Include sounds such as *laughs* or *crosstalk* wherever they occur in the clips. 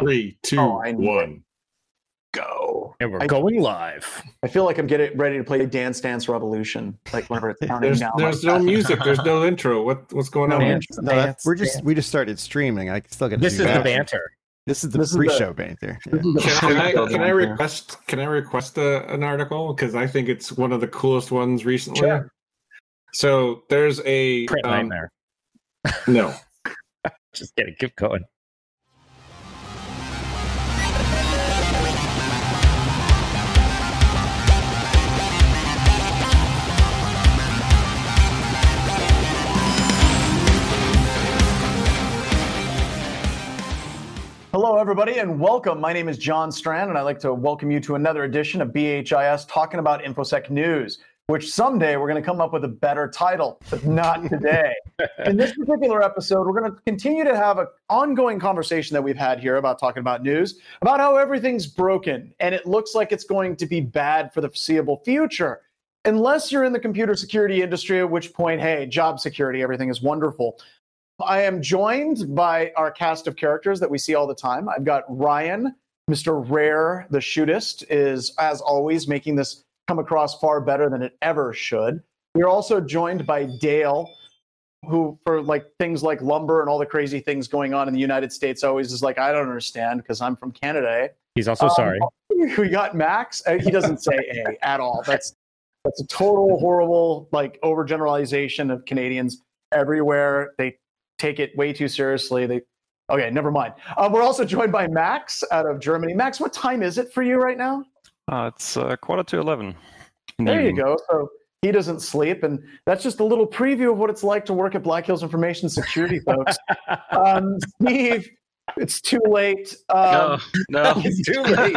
Three, two, Oh, I one. Go. And we're I- going live. I feel like I'm getting ready to play Dance Dance Revolution, like whenever it's counting There's down. there's no that. music. There's no intro. What what's going on? Dance, No, dance, we're just dance. we just started streaming. I still get This is the banter. This is the This pre-show banter. *laughs* Yeah. Is the Can, can I can I request can I request a, an article because I think it's one of the coolest ones recently. Sure. So there's a Print um, nightmare. no. *laughs* Just kidding. Keep going. Hello, everybody, and welcome. My name is John Strand, and I'd like to welcome you to another edition of BHIS talking about InfoSec news, which someday we're going to come up with a better title, but not today. *laughs* In this particular episode, we're going to continue to have an ongoing conversation that we've had here about talking about news, about how everything's broken, and it looks like it's going to be bad for the foreseeable future. Unless you're in the computer security industry, at which point, hey, job security, everything is wonderful. I am joined by our cast of characters that we see all the time. I've got Ryan, Mr. Rare, the shootist, is as always making this come across far better than it ever should. We're also joined by Dale, who for like things like lumber and all the crazy things going on in the United States always is like, I don't understand because I'm from Canada. eh?" He's also Um, sorry. *laughs* We got Max. Uh, he doesn't say A *laughs* at all. That's that's a total horrible like overgeneralization of Canadians everywhere. They take it way too seriously. They okay, never mind. Um, we're also joined by Max out of Germany. Max, what time is it for you right now? Uh, it's uh, quarter to 11. the There you go. So he doesn't sleep, and that's just a little preview of what it's like to work at Black Hills Information Security, *laughs* folks. um, Steve, it's too late. Um, no. it's *laughs* too late.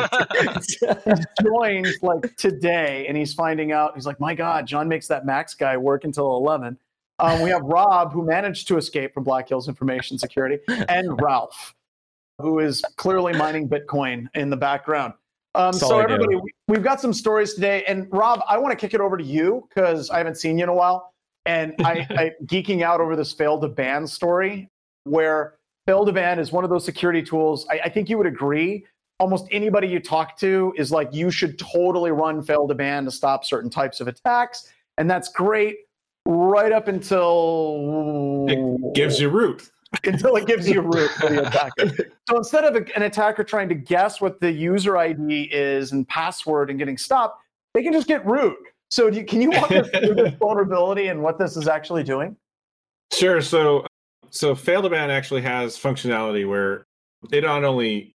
he's joined like today, and he's finding out. He's like, "My God, John makes that Max guy work until 11." Um, we have Rob, who managed to escape from Black Hills Information Security, and *laughs* Ralph, who is clearly mining Bitcoin in the background. Um, so, do. everybody, we- we've got some stories today. And Rob, I want to kick it over to you because I haven't seen you in a while. And I, *laughs* I geeking out over this fail2ban story where fail2ban is one of those security tools. I, I think you would agree. Almost anybody you talk to is like, you should totally run fail2ban to stop certain types of attacks. And that's great right up until It gives you root. *laughs* until it gives you root for the *laughs* attacker. So instead of a- an attacker trying to guess what the user ID is and password and getting stopped, they can just get root. So do you, can you walk us *laughs* through this vulnerability and what this is actually doing? Sure. So so fail2ban actually has functionality where it not only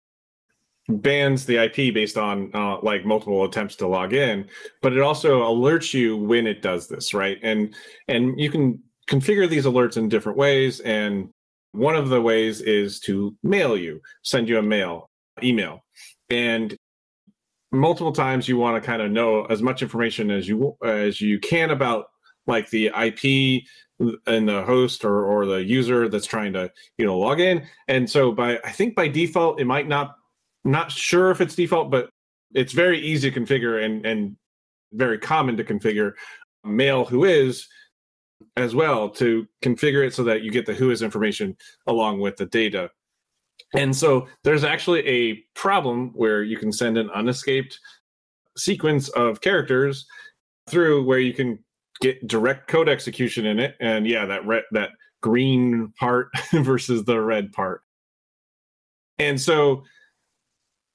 bans the IP based on uh, like multiple attempts to log in, but it also alerts you when it does this, right? And and you can configure these alerts in different ways. And one of the ways is to mail you, send you a mail, email, and multiple times you want to kind of know as much information as you as you can about like the IP and the host or, or the user that's trying to you know log in and so by i think by default it might not not sure if it's default but it's very easy to configure and and very common to configure mail whois as well to configure it so that you get the whois information along with the data. And so there's actually a problem where you can send an unescaped sequence of characters through where you can get direct code execution in it. And yeah that red that green part *laughs* versus the red part. And so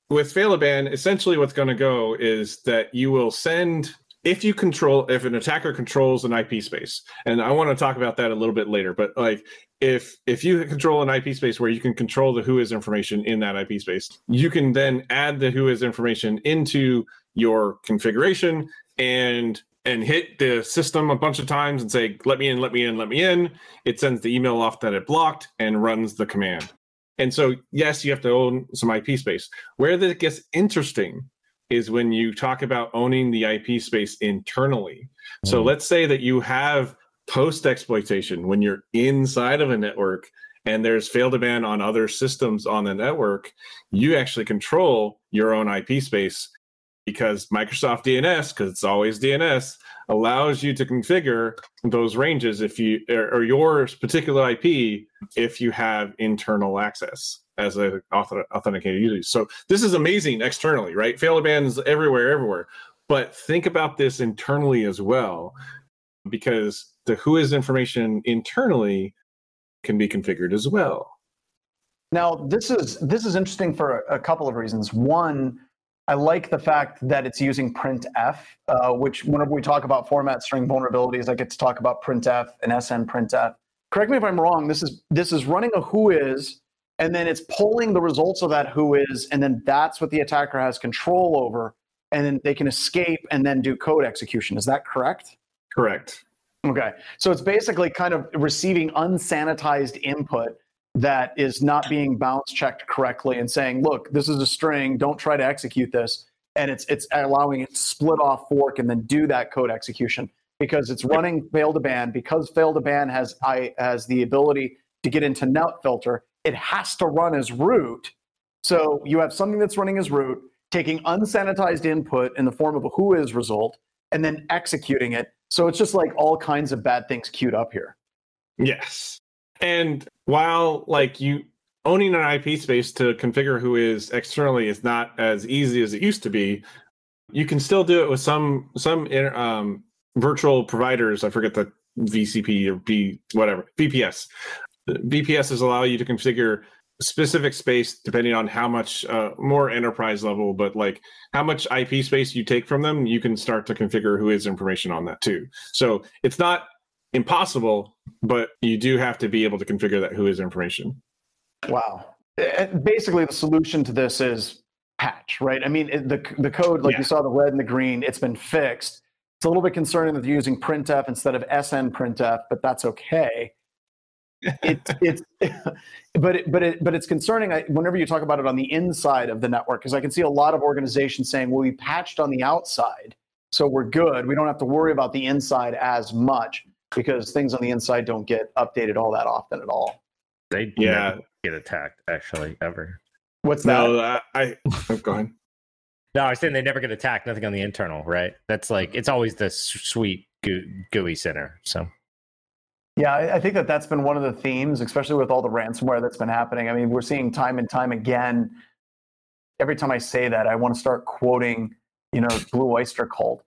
with fail2ban essentially what's going to go is that you will send if you control if an attacker controls an ip space and i want to talk about that a little bit later but like if if you control an ip space where you can control the whois information in that ip space you can then add the whois information into your configuration and and hit the system a bunch of times and say let me in let me in let me in. It sends the email off that it blocked and runs the command and so yes you have to own some ip space where that gets interesting is when you talk about owning the ip space internally so Mm. let's say that you have post exploitation when you're inside of a network and there's fail2ban on other systems on the network you actually control your own ip space because Microsoft DNS, because it's always DNS, allows you to configure those ranges if you or, your particular IP if you have internal access. as an auth- authenticated user. So this is amazing externally, right? Failure bans everywhere, everywhere. But think about this internally as well, because the whois information internally can be configured as well. Now, this is this is interesting for a, a couple of reasons. One, I like the fact that it's using printf, uh, which whenever we talk about format string vulnerabilities, I get to talk about printf and snprintf. Correct me if I'm wrong. This is this is running a whois, and then it's pulling the results of that whois, and then that's what the attacker has control over, and then they can escape and then do code execution. Is that correct? Correct. Okay, so it's basically kind of receiving unsanitized input that is not being bounce checked correctly and saying, look, this is a string, don't try to execute this. And it's it's allowing it to split off fork and then do that code execution because it's running fail2ban, because fail2ban has I has the ability to get into netfilter, it has to run as root. So you have something that's running as root, taking unsanitized input in the form of a whois result, and then executing it. So it's just like all kinds of bad things queued up here. Yes. And while like you owning an IP space to configure whois externally is not as easy as it used to be, you can still do it with some some um, virtual providers. I forget the VCP or B whatever BPS. VPSs allow you to configure specific space depending on how much uh, more enterprise level, but like how much IP space you take from them, you can start to configure whois information on that too. So it's not impossible, but you do have to be able to configure that whois information. Wow. Eh, eh, basically, the solution to this is patch, right? I mean, the the code, like yeah. you saw the red and the green, it's been fixed. It's a little bit concerning that they're using printf instead of sn printf, but that's okay. it, *laughs* it's *laughs* but it, but it, but it's concerning whenever you talk about it on the inside of the network because I can see a lot of organizations saying, "Well, we patched on the outside, so we're good. We don't have to worry about the inside as much." Because things on the inside don't get updated all that often at all. They yeah get attacked actually ever. What's that? No, I, I oh, go ahead. No, I was saying they never get attacked. Nothing on the internal, right? That's like it's always the sweet GUI center. So. Yeah, I think that that's been one of the themes, especially with all the ransomware that's been happening. I mean, we're seeing time and time again. Every time I say that, I want to start quoting, you know, Blue Oyster Cult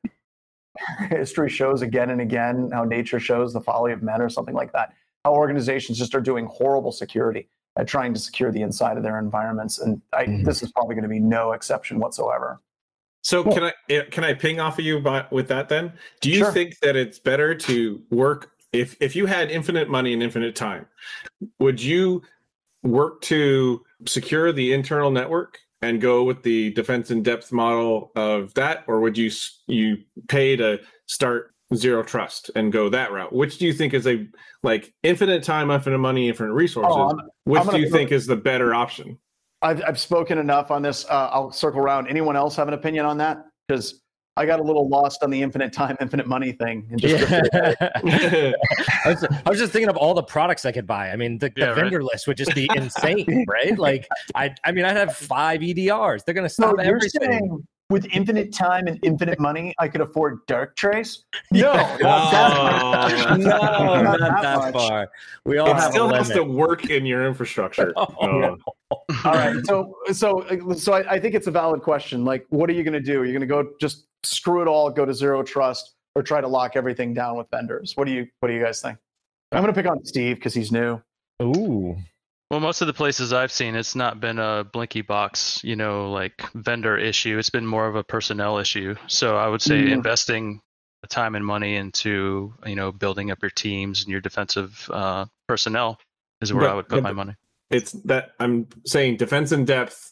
*laughs* history shows again and again how nature shows the folly of men or something like that. How organizations just are doing horrible security at trying to secure the inside of their environments. And I, mm-hmm. this is probably going to be no exception whatsoever. So can i eh, can i ping off of you by, with that then? Do you sure. think that it's better to work if if you had infinite money and infinite time would you work to secure the internal network and go with the defense in depth model of that, or would you you pay to start zero trust and go that route? Which do you think is a like infinite time, infinite money, infinite resources? Oh, I'm, which I'm do you think is the better option? I've I've spoken enough on this. Uh, I'll circle around. Anyone else have an opinion on that? Because I got a little lost on the infinite time, infinite money thing. Yeah. *laughs* I, was, I, was, just thinking of all the products I could buy. I mean, the, yeah, the vendor list would just be insane, right? Like, I, I mean, I'd have five EDRs. They're going to stop so everything. With infinite time and infinite money, I could afford Darktrace. *laughs* No, not that, no, not, not that, *laughs* far. We all it still has to work in your infrastructure. oh, oh. All right, so so so I, I think it's a valid question. Like, what are you going to do? Are you going to go just screw it all, go to zero trust, or try to lock everything down with vendors? What do you What do you guys think? I'm going to pick on Steve because he's new. Ooh. Well, most of the places I've seen, it's not been a Blinky box, you know, like vendor issue. It's been more of a personnel issue. So I would say mm. investing time and money into, you know, building up your teams and your defensive uh, personnel is where but, I would put my money. It's that I'm saying defense in depth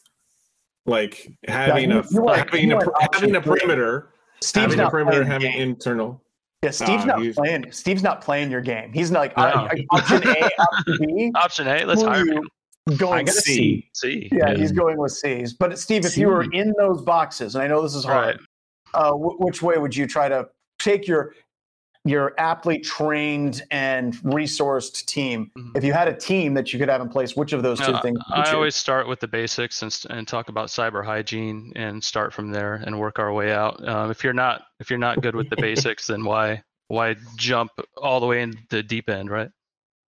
like having yeah, a having a having a perimeter, Steve's having a perimeter, having game. internal. Yeah, Steve's uh, not he's, playing. Steve's not playing your game. He's like no. I, I, option A, *laughs* option B. Option A. Let's hire him. Going C. C. Yeah, yeah, he's going with C's. But Steve, if C. you were in those boxes, and I know this is hard, right. uh, w- which way would you try to take your your aptly trained and resourced team. Mm-hmm. If you had a team that you could have in place, which of those two uh, things? I always start with the basics and, and talk about cyber hygiene and start from there and work our way out. Um, if you're not if you're not good with the *laughs* basics, then why why jump all the way in the deep end, right?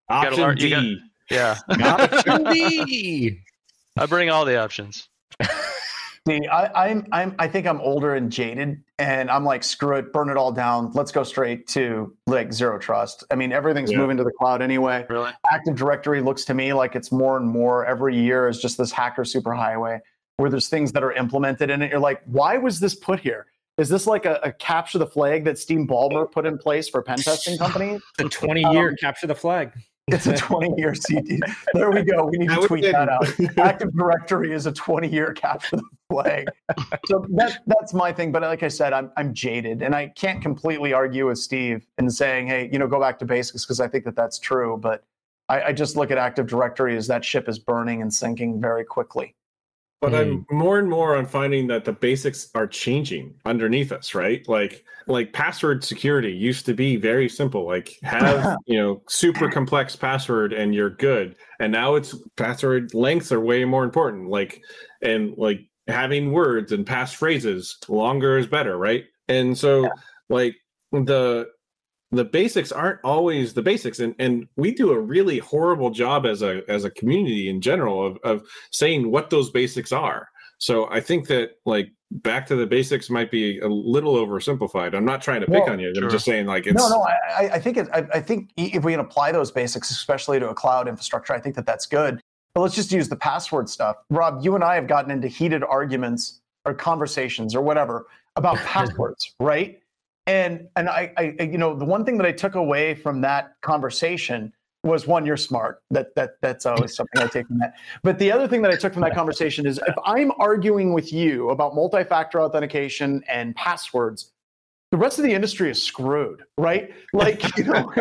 You Option learn, D. Gotta, yeah. Option D. *laughs* I bring all the options. *laughs* See, I, I'm, I'm, I think I'm older and jaded, and I'm like, screw it, burn it all down. Let's go straight to like zero trust. I mean, everything's Yeah. moving to the cloud anyway. Really? Active Directory looks to me like it's more and more every year is just this hacker superhighway where there's things that are implemented in it. You're like, why was this put here? Is this like a, a capture the flag that Steve Ballmer put in place for pen testing *laughs* companies? The 20 year capture the flag. It's a *laughs* 20 year CD. There we go. We need to tweet that out. *laughs* Active Directory is a 20 year capture the flag. *laughs* So that, that's my thing. But like I said, I'm, I'm jaded and I can't completely argue with Steve in saying, hey, you know, go back to basics because I think that that's true. But I, I just look at Active Directory as that ship is burning and sinking very quickly. But I'm hmm. more and more on finding that the basics are changing underneath us, right? Like like password security used to be very simple. Like have, *laughs* you know, super complex password and you're good. And now it's password lengths are way more important. Like and like having words and passphrases, longer is better, right? And so like the the basics aren't always the basics and and we do a really horrible job as a as a community in general of of saying what those basics are. So I think that like back to the basics might be a little oversimplified. I'm not trying to pick Well, on you. I'm just saying like it's no, no, I, I- I think it, I, I think if we can apply those basics, especially to a cloud infrastructure, I think that that's good. But let's just use the password stuff. Rob, you and I have gotten into heated arguments or conversations or whatever about *laughs* passwords, right? And and I, I, you know, the one thing that I took away from that conversation was one, you're smart. That that that's always something I take from that. But the other thing that I took from that conversation is if I'm arguing with you about multi-factor authentication and passwords, the rest of the industry is screwed, right? Like, *laughs* you know,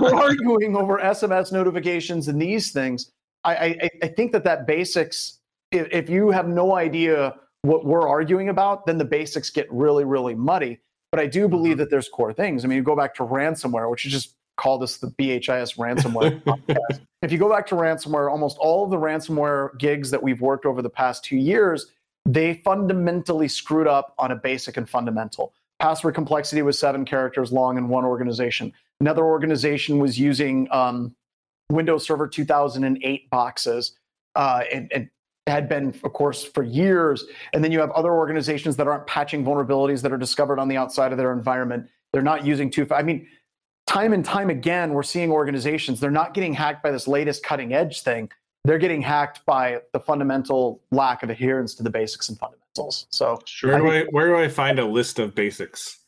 we're arguing over SMS notifications and these things. I, I, I think that that basics, if, if you have no idea what we're arguing about, then the basics get really, really muddy. But I do believe that there's core things. I mean, you go back to ransomware, which you just call this the BHIS ransomware *laughs* podcast. If you go back to ransomware, almost all of the ransomware gigs that we've worked over the past two years, they fundamentally screwed up on a basic and fundamental. Password complexity was seven characters long in one organization. Another organization was using um, Windows Server 2008 boxes uh, and, and had been, of course, for years. And then you have other organizations that aren't patching vulnerabilities that are discovered on the outside of their environment. They're not using two. I mean, time and time again, we're seeing organizations, they're not getting hacked by this latest cutting edge thing. They're getting hacked by the fundamental lack of adherence to the basics and fundamentals. So, where do I where do I find a list of basics?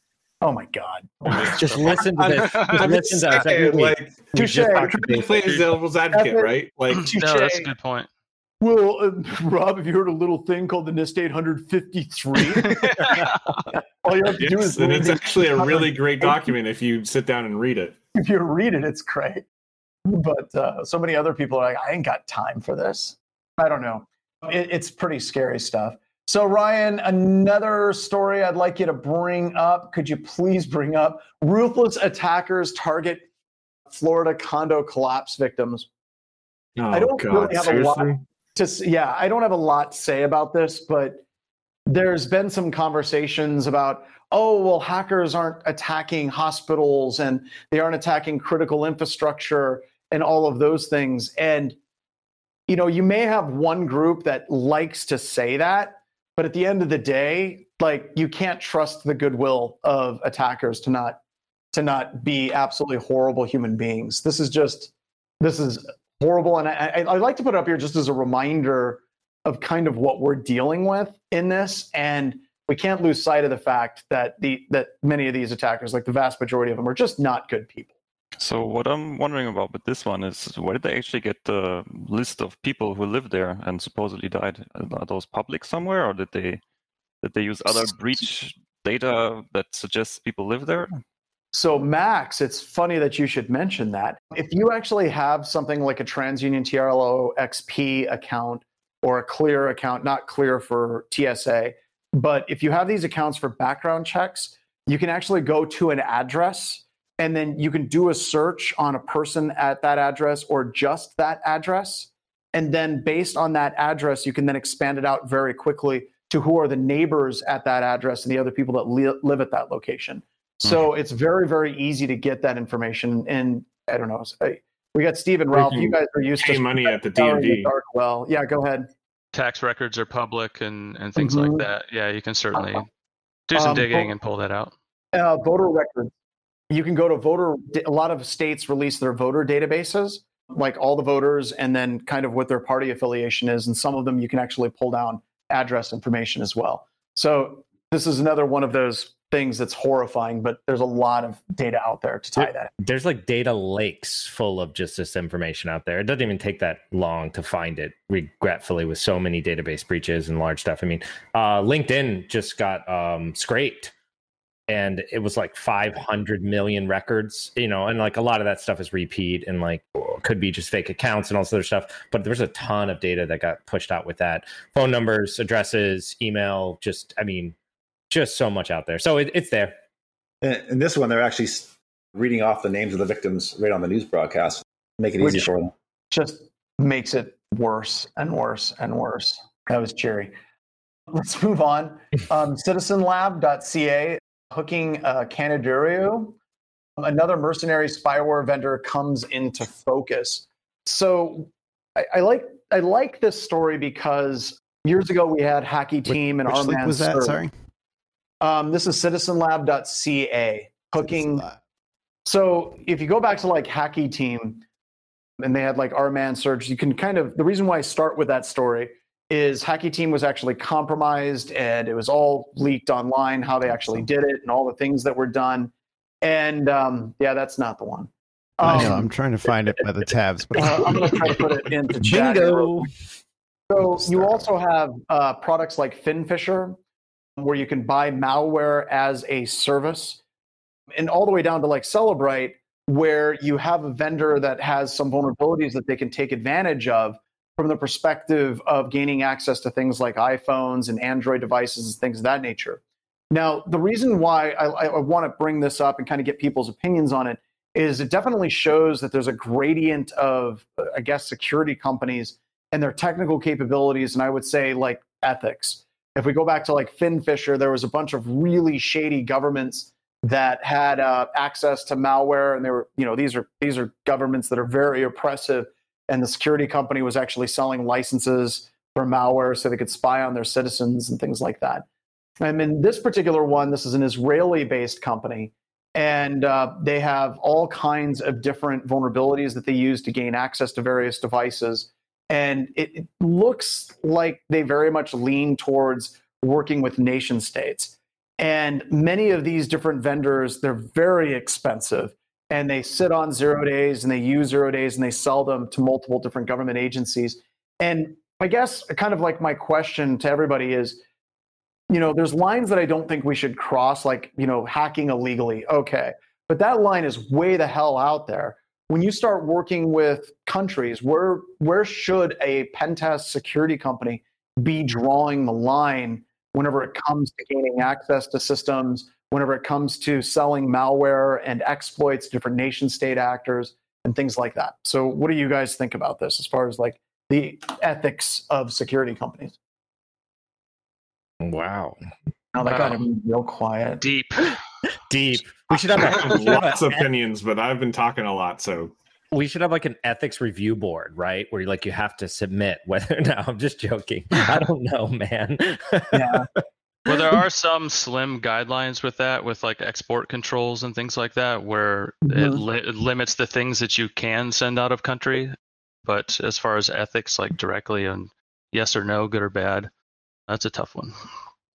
oh my God. Oh *laughs* just listen to this. Just I'm listen to us. saying, every like We Touche. just talk trying to to play basics. devil's advocate, right? Like No, that's a good point. Well, uh, *laughs* Rob, have you heard a little thing called the NIST 853? *laughs* All you have to do is and it's actually a really great document if you sit down and read it. If you read it, it's great. But uh, so many other people are like, I ain't got time for this. I don't know. It, it's pretty scary stuff. So, Ryan, another story I'd like you to bring up. Could you please bring up ruthless attackers target Florida condo collapse victims? Oh, I don't really have a lot- seriously? To yeah, I don't have a lot to say about this, but there's been some conversations about oh well hackers aren't attacking hospitals and they aren't attacking critical infrastructure and all of those things. And you know you may have one group that likes to say that but at the end of the day like you can't trust the goodwill of attackers to not to not be absolutely horrible human beings. This is just this is horrible and I, I, like to put it up here just as a reminder of kind of what we're dealing with in this and we can't lose sight of the fact that the that many of these attackers like the vast majority of them are just not good people So what I'm wondering about with this one is where did they actually get the list of people who lived there and supposedly died? Are those public somewhere, or did they did they use other breach data that suggests people live there? So, Max, it's funny that you should mention that. If you actually have something like a TransUnion TLOxp account or a Clear account, not Clear for TSA, but if you have these accounts for background checks, you can actually go to an address and then you can do a search on a person at that address or just that address. And then, based on that address, you can then expand it out very quickly to who are the neighbors at that address and the other people that li- live at that location. So it's very, very easy to get that information. And I don't know. We got Steve and Ralph. You can guys are used Pay to money at the scouring the DMV. dark well. Yeah, go ahead. tax records are public and and things Mhm. like that. Yeah, you can certainly do some Um, digging and pull that out. uh, voter records. You can go to voter. A lot of states release their voter databases, like all the voters, and then kind of what their party affiliation is. And some of them you can actually pull down address information as well. So this is another one of those things that's horrifying, but there's a lot of data out there to tie that. There's like data lakes full of just this information out there. It doesn't even take that long to find it, regretfully, with so many database breaches and large stuff. I mean, uh, LinkedIn just got um, scraped and it was like 500 million records, you know, and like a lot of that stuff is repeat and like could be just fake accounts and all this other stuff. But there's a ton of data that got pushed out with that phone numbers, addresses, email, just, I mean, just so much out there. So it, it's there. In, in this one, they're actually reading off the names of the victims right on the news broadcast. Make it easy Which- for them. Just makes it worse and worse and worse. That was cheery. Let's move on. *laughs* Um, citizenlab.ca hooking uh, Candiru, another mercenary spyware vendor, comes into focus. So I, I like I like this story because years ago we had Hacking Team and Which our link man was that? Serb. Sorry. Um, this is citizenlab.ca hooking so if you go back to like Hacking Team, and they had like our man search, you can kind of the reason why I start with that story is Hacking Team was actually compromised and it was all leaked online how they actually did it and all the things that were done. And um, yeah, that's not the one. I know. Um, I'm trying to find it by the tabs, but *laughs* uh, I'm going to try to put it into chat. Bingo. So you also have uh, products like FinFisher, where you can buy malware as a service, and all the way down to like Cellebrite, where you have a vendor that has some vulnerabilities that they can take advantage of from the perspective of gaining access to things like iPhones and Android devices and things of that nature. Now, the reason why I, I, want to bring this up and kind of get people's opinions on it is it definitely shows that there's a gradient of, I guess, security companies and their technical capabilities, and I would say like ethics. If we go back to like FinFisher, there was a bunch of really shady governments that had uh, access to malware, and they were, you know, these are these are governments that are very oppressive, and the security company was actually selling licenses for malware so they could spy on their citizens and things like that. And in this particular one, this is an Israeli-based company, and uh, they have all kinds of different vulnerabilities that they use to gain access to various devices. And it, it looks like they very much lean towards working with nation states. And many of these different vendors, they're very expensive and they sit on zero days and they use zero days and they sell them to multiple different government agencies. And I guess kind of like my question to everybody is, you know, there's lines that I don't think we should cross, like, you know, hacking illegally. Okay. But that line is way the hell out there. When you start working with countries, where where should a pen test security company be drawing the line whenever it comes to gaining access to systems, whenever it comes to selling malware and exploits to different nation state actors and things like that. So what do you guys think about this as far as like the ethics of security companies? Wow. Now that got Wow. him real quiet. Deep. Deep. *laughs* We should have, I a, have we should have lots of opinions, but I've been talking a lot, so we should have like an ethics review board, right? Where you like you have to submit *laughs* whether no, I'm just joking. I don't know, man. *laughs* Yeah. Well, there are some slim guidelines with that, with like export controls and things like that, where it, Mhm. li- it limits the things that you can send out of country. But as far as ethics, like directly and yes or no, good or bad, that's a tough one.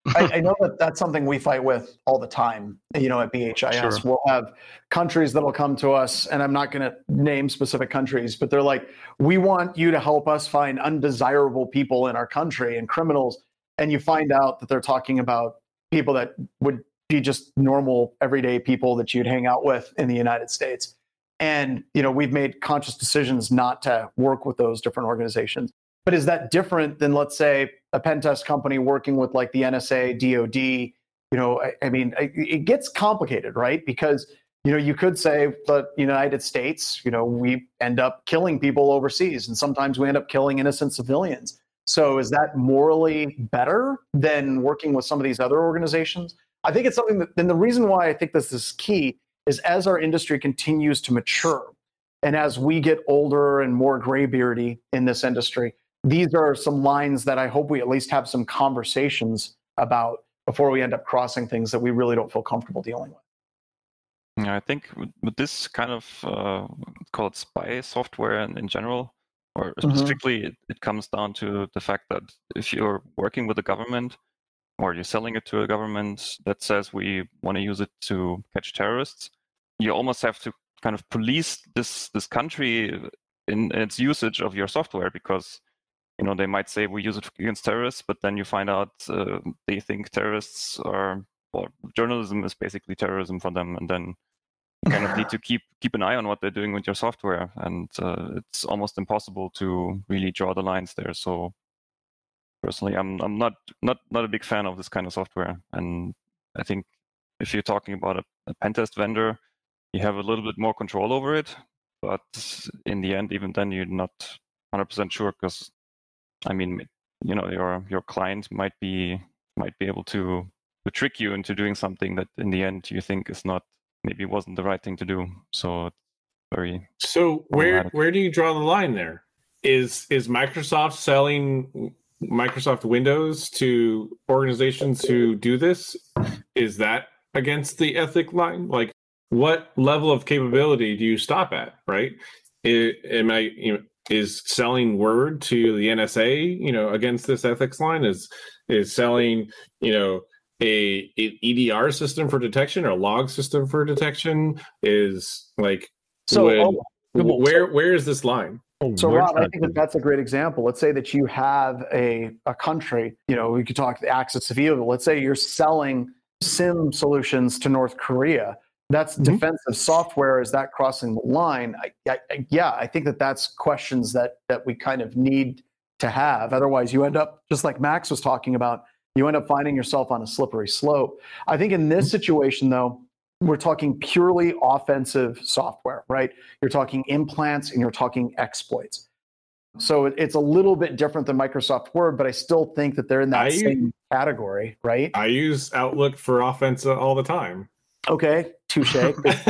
I, *laughs* I know that that's something we fight with all the time. You know, at BHIS, Sure. we'll have countries that'll come to us, and I'm not going to name specific countries, but they're like, "We want you to help us find undesirable people in our country and criminals." And you find out that they're talking about people that would be just normal, everyday people that you'd hang out with in the United States. And you know, we've made conscious decisions not to work with those different organizations. But is that different than, let's say, a pen test company working with like the NSA, DoD? You know, I, I mean, it, gets complicated, right? Because you know, you could say the United States, you know, we end up killing people overseas, and sometimes we end up killing innocent civilians. So is that morally better than working with some of these other organizations? I think it's something that, and the reason why I think this is key is as our industry continues to mature, and as we get older and more graybeardy in this industry, these are some lines that I hope we at least have some conversations about before we end up crossing things that we really don't feel comfortable dealing with. Yeah, I think with, this kind of uh, called spy software in, in general, or Mhm. it, it comes down to the fact that if you're working with a government or you're selling it to a government that says we want to use it to catch terrorists, you almost have to kind of police this this country in its usage of your software because you know they might say we use it against terrorists, but then you find out uh, they think terrorists are well, journalism is basically terrorism for them, and then you kind of need to *laughs* keep keep an eye on what they're doing with your software, and uh, it's almost impossible to really draw the lines there. So personally, I'm I'm not not not a big fan of this kind of software, and I think if you're talking about a, a pen test vendor, you have a little bit more control over it, but in the end, even then, you're not 100% sure because, I mean, you know, your your client might be might be able to to trick you into doing something that in the end you think is not maybe wasn't the right thing to do. So very So where where do you draw the line there? Is is Microsoft selling Microsoft Windows to organizations who do this? Is that against the ethic line? Like what level of capability do you stop at, right? I- am I you know, is selling Word to the NSA, you know, against this ethics line? Is is selling, you know, a, a EDR system for detection or a log system for detection is like So, would- oh, Well, where where is this line? Oh, so, Rob, I think that that's a great example. Let's say that you have a, a country, you know, we could talk the axis of evil. Let's say you're selling SIEM solutions to North Korea. That's Mhm. defensive software. Is that crossing the line? I, I, I- yeah, I think that that's questions that that we kind of need to have. Otherwise, you end up just like Max was talking about. You end up finding yourself on a slippery slope. I think in this situation, though, we're talking purely offensive software, right? You're talking implants and you're talking exploits. So it's a little bit different than Microsoft Word, but I still think that they're in that I- same category, right? I use Outlook for offense uh, all the time. Okay, touche. *laughs*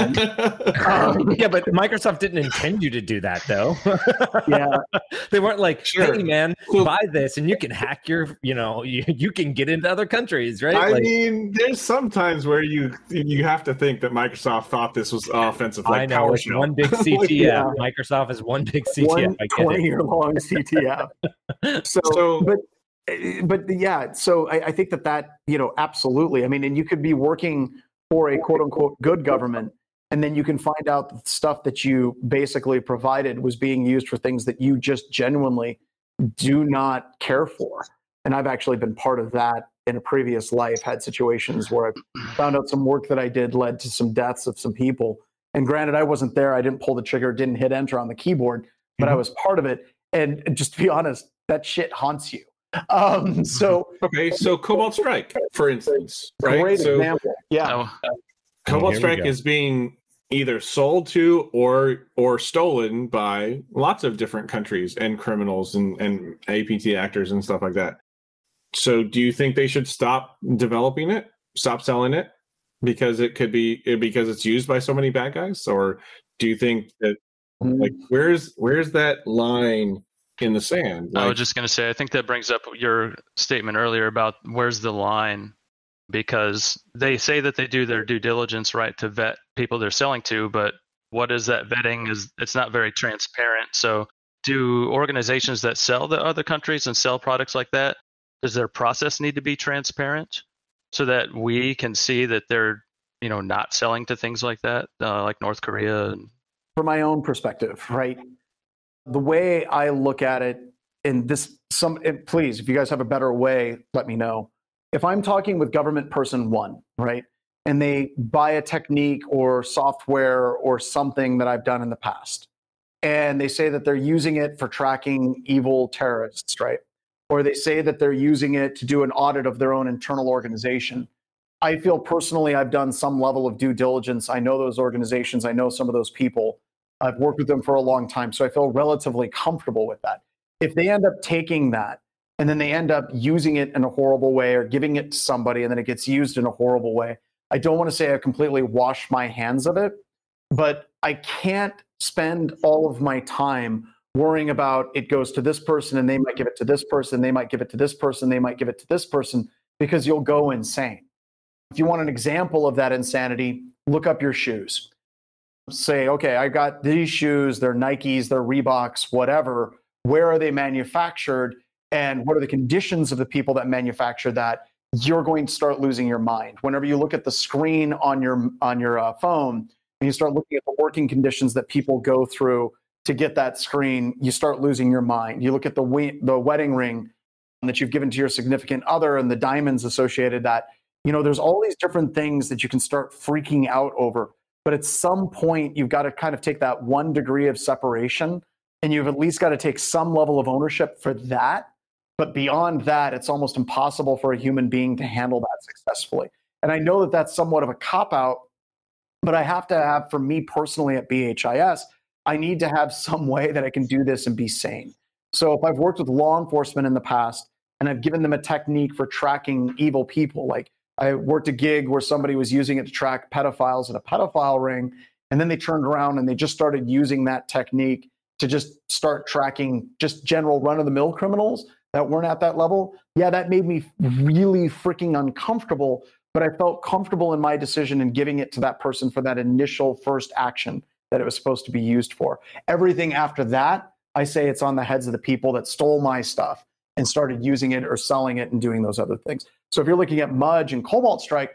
Um, *laughs* yeah, but Microsoft didn't intend you to do that, though. *laughs* yeah, they weren't like, Sure. "Hey, man, So- buy this, and you can hack your, you know, you, you can get into other countries, right?" I Like, mean, there's sometimes where you you have to think that Microsoft thought this was offensive, like I know it's PowerShell. one big CTF. Yeah. Microsoft is one big CTF. one I get 20 year long CTF. So, So- but but yeah, so I, I think that that you know absolutely. I mean, and you could be working for a quote unquote good government, and then you can find out that the stuff that you basically provided was being used for things that you just genuinely do not care for. And I've actually been part of that in a previous life. Had situations where I found out some work that I did led to some deaths of some people. And granted, I wasn't there. I didn't pull the trigger, didn't hit enter on the keyboard, but I mm-hmm. was part of it. And just to be honest, that shit haunts you. Um, so Okay, so Cobalt Strike, for instance, right? great so example. Yeah. Oh, Cobalt Strike is being either sold to or or stolen by lots of different countries and criminals and, and APT actors and stuff like that. So do you think they should stop developing it, stop selling it because it could be because it's used by so many bad guys or do you think that like where's where's that line in the sand? I was just going to say, I think that brings up your statement earlier about where's the line, because they say that they do their due diligence right to vet people they're selling to, but what is that vetting? Is it's not very transparent. So, do organizations that sell to other countries and sell products like that, does their process need to be transparent so that we can see that they're, you know, not selling to things like that, uh, like North Korea? And, from my own perspective, right? The way I look at it, in this, some and please, if you guys have a better way, let me know. If I'm talking with government person one, right, and they buy a technique or software or something that I've done in the past, and they say that they're using it for tracking evil terrorists, right? Or they say that they're using it to do an audit of their own internal organization. I feel personally I've done some level of due diligence. I know those organizations, I know some of those people. I've worked with them for a long time, so I feel relatively comfortable with that. If they end up taking that and then they end up using it in a horrible way or giving it to somebody and then it gets used in a horrible way, I don't want to say I completely wash my hands of it, but I can't spend all of my time worrying about it goes to this person and they might give it to this person, they might give it to this person, they might give it to this person because you'll go insane. If you want an example of that insanity, look up your shoes. Say, okay, I got these shoes, they're Nikes, they're Reeboks, whatever. Where are they manufactured? And what are the conditions of the people that manufacture that? You're going to start losing your mind. Whenever you look at the screen on your on your uh, phone and you start looking at the working conditions that people go through to get that screen, you start losing your mind. You look at the we- the wedding ring that you've given to your significant other and the diamonds associated that you know there's all these different things that you can start freaking out over but at some point you've got to kind of take that one degree of separation and you've at least got to take some level of ownership for that but beyond that it's almost impossible for a human being to handle that successfully and i know that that's somewhat of a cop out but i have to have for me personally at bhis I need to have some way that I can do this and be sane. So if I've worked with law enforcement in the past and I've given them a technique for tracking evil people, like I worked a gig where somebody was using it to track pedophiles in a pedophile ring, and then they turned around and they just started using that technique to just start tracking just general run of the mill criminals that weren't at that level. Yeah, that made me really freaking uncomfortable, but I felt comfortable in my decision in giving it to that person for that initial first action that it was supposed to be used for. Everything after that, I say it's on the heads of the people that stole my stuff and started using it or selling it and doing those other things. So if you're looking at Mudge and Cobalt Strike,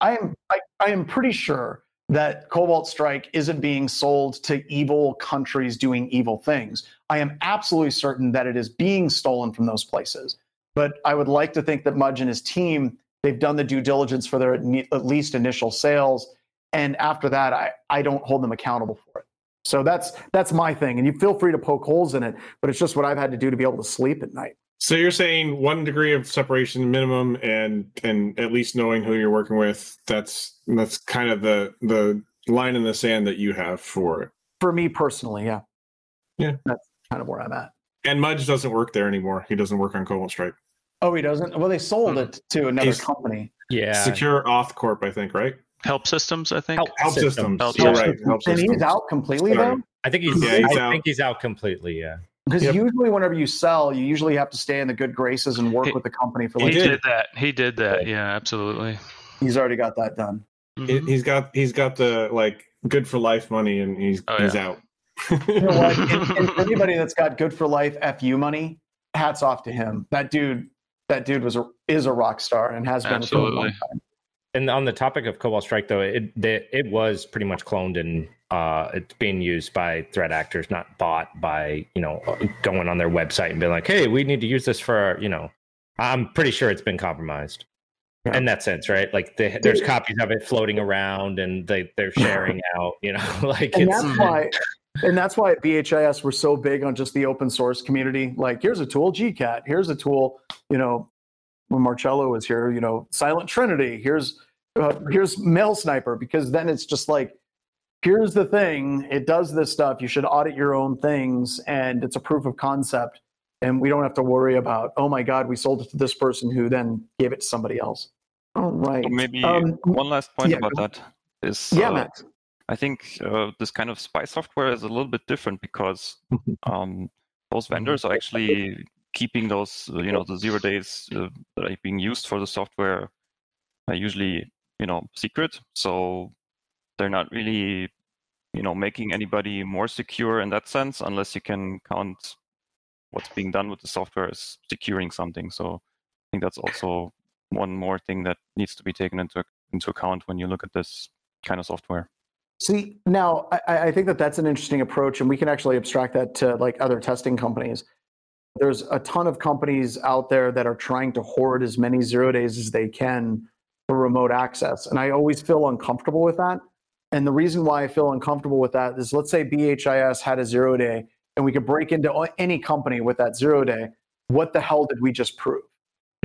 I am I, I am pretty sure that Cobalt Strike isn't being sold to evil countries doing evil things. I am absolutely certain that it is being stolen from those places. But I would like to think that Mudge and his team, they've done the due diligence for their at least initial sales and after that I, I don't hold them accountable for it so that's that's my thing and you feel free to poke holes in it but it's just what i've had to do to be able to sleep at night so you're saying one degree of separation minimum and and at least knowing who you're working with that's that's kind of the the line in the sand that you have for it for me personally yeah yeah that's kind of where i'm at and mudge doesn't work there anymore he doesn't work on cobalt strike oh he doesn't well they sold hmm. it to another He's, company yeah secure auth corp i think right Help Systems, I think. Help, help Systems. systems. Help You're right. Help and systems. he's out completely Sorry. though. I think he's. Yeah, he's I out. think he's out completely. Yeah. Because yep. usually, whenever you sell, you usually have to stay in the good graces and work he, with the company for. Like he did that. He did that. Yeah, absolutely. He's already got that done. Mm-hmm. He's got he's got the like good for life money, and he's oh, he's yeah. out. you know what? And, *laughs* and anybody that's got good for life fu money, hats off to him. That dude, that dude was a is a rock star and has been absolutely. for a long time. And on the topic of Cobalt Strike, though, it it was pretty much cloned and uh, it's being used by threat actors, not bought by you know going on their website and being like, "Hey, we need to use this for our, you know." I'm pretty sure it's been compromised yeah. in that sense, right? Like they, there's copies of it floating around and they they're sharing out, you know, *laughs* like and that's *laughs* why. And that's why at BHIS we're so big on just the open source community. Like, here's a tool, GCAT. Here's a tool, you know, when Marcello was here, you know, Silent Trinity. Here's uh, here's MailSniper because then it's just like here's the thing it does this stuff you should audit your own things and it's a proof of concept and we don't have to worry about oh my god we sold it to this person who then gave it to somebody else all right maybe um, one last point yeah, about that is yeah uh, Max. i think uh, this kind of spy software is a little bit different because *laughs* um, those vendors are actually keeping those, uh, you know, the zero days uh, that are being used for the software are usually, you know, secret. So they're not really, you know, making anybody more secure in that sense, unless you can count what's being done with the software as securing something. So I think that's also one more thing that needs to be taken into into account when you look at this kind of software. See, now I, I think that that's an interesting approach, and we can actually abstract that to like other testing companies there's a ton of companies out there that are trying to hoard as many zero days as they can for remote access. And I always feel uncomfortable with that. And the reason why I feel uncomfortable with that is let's say BHIS had a zero day and we could break into any company with that zero day. What the hell did we just prove? *laughs*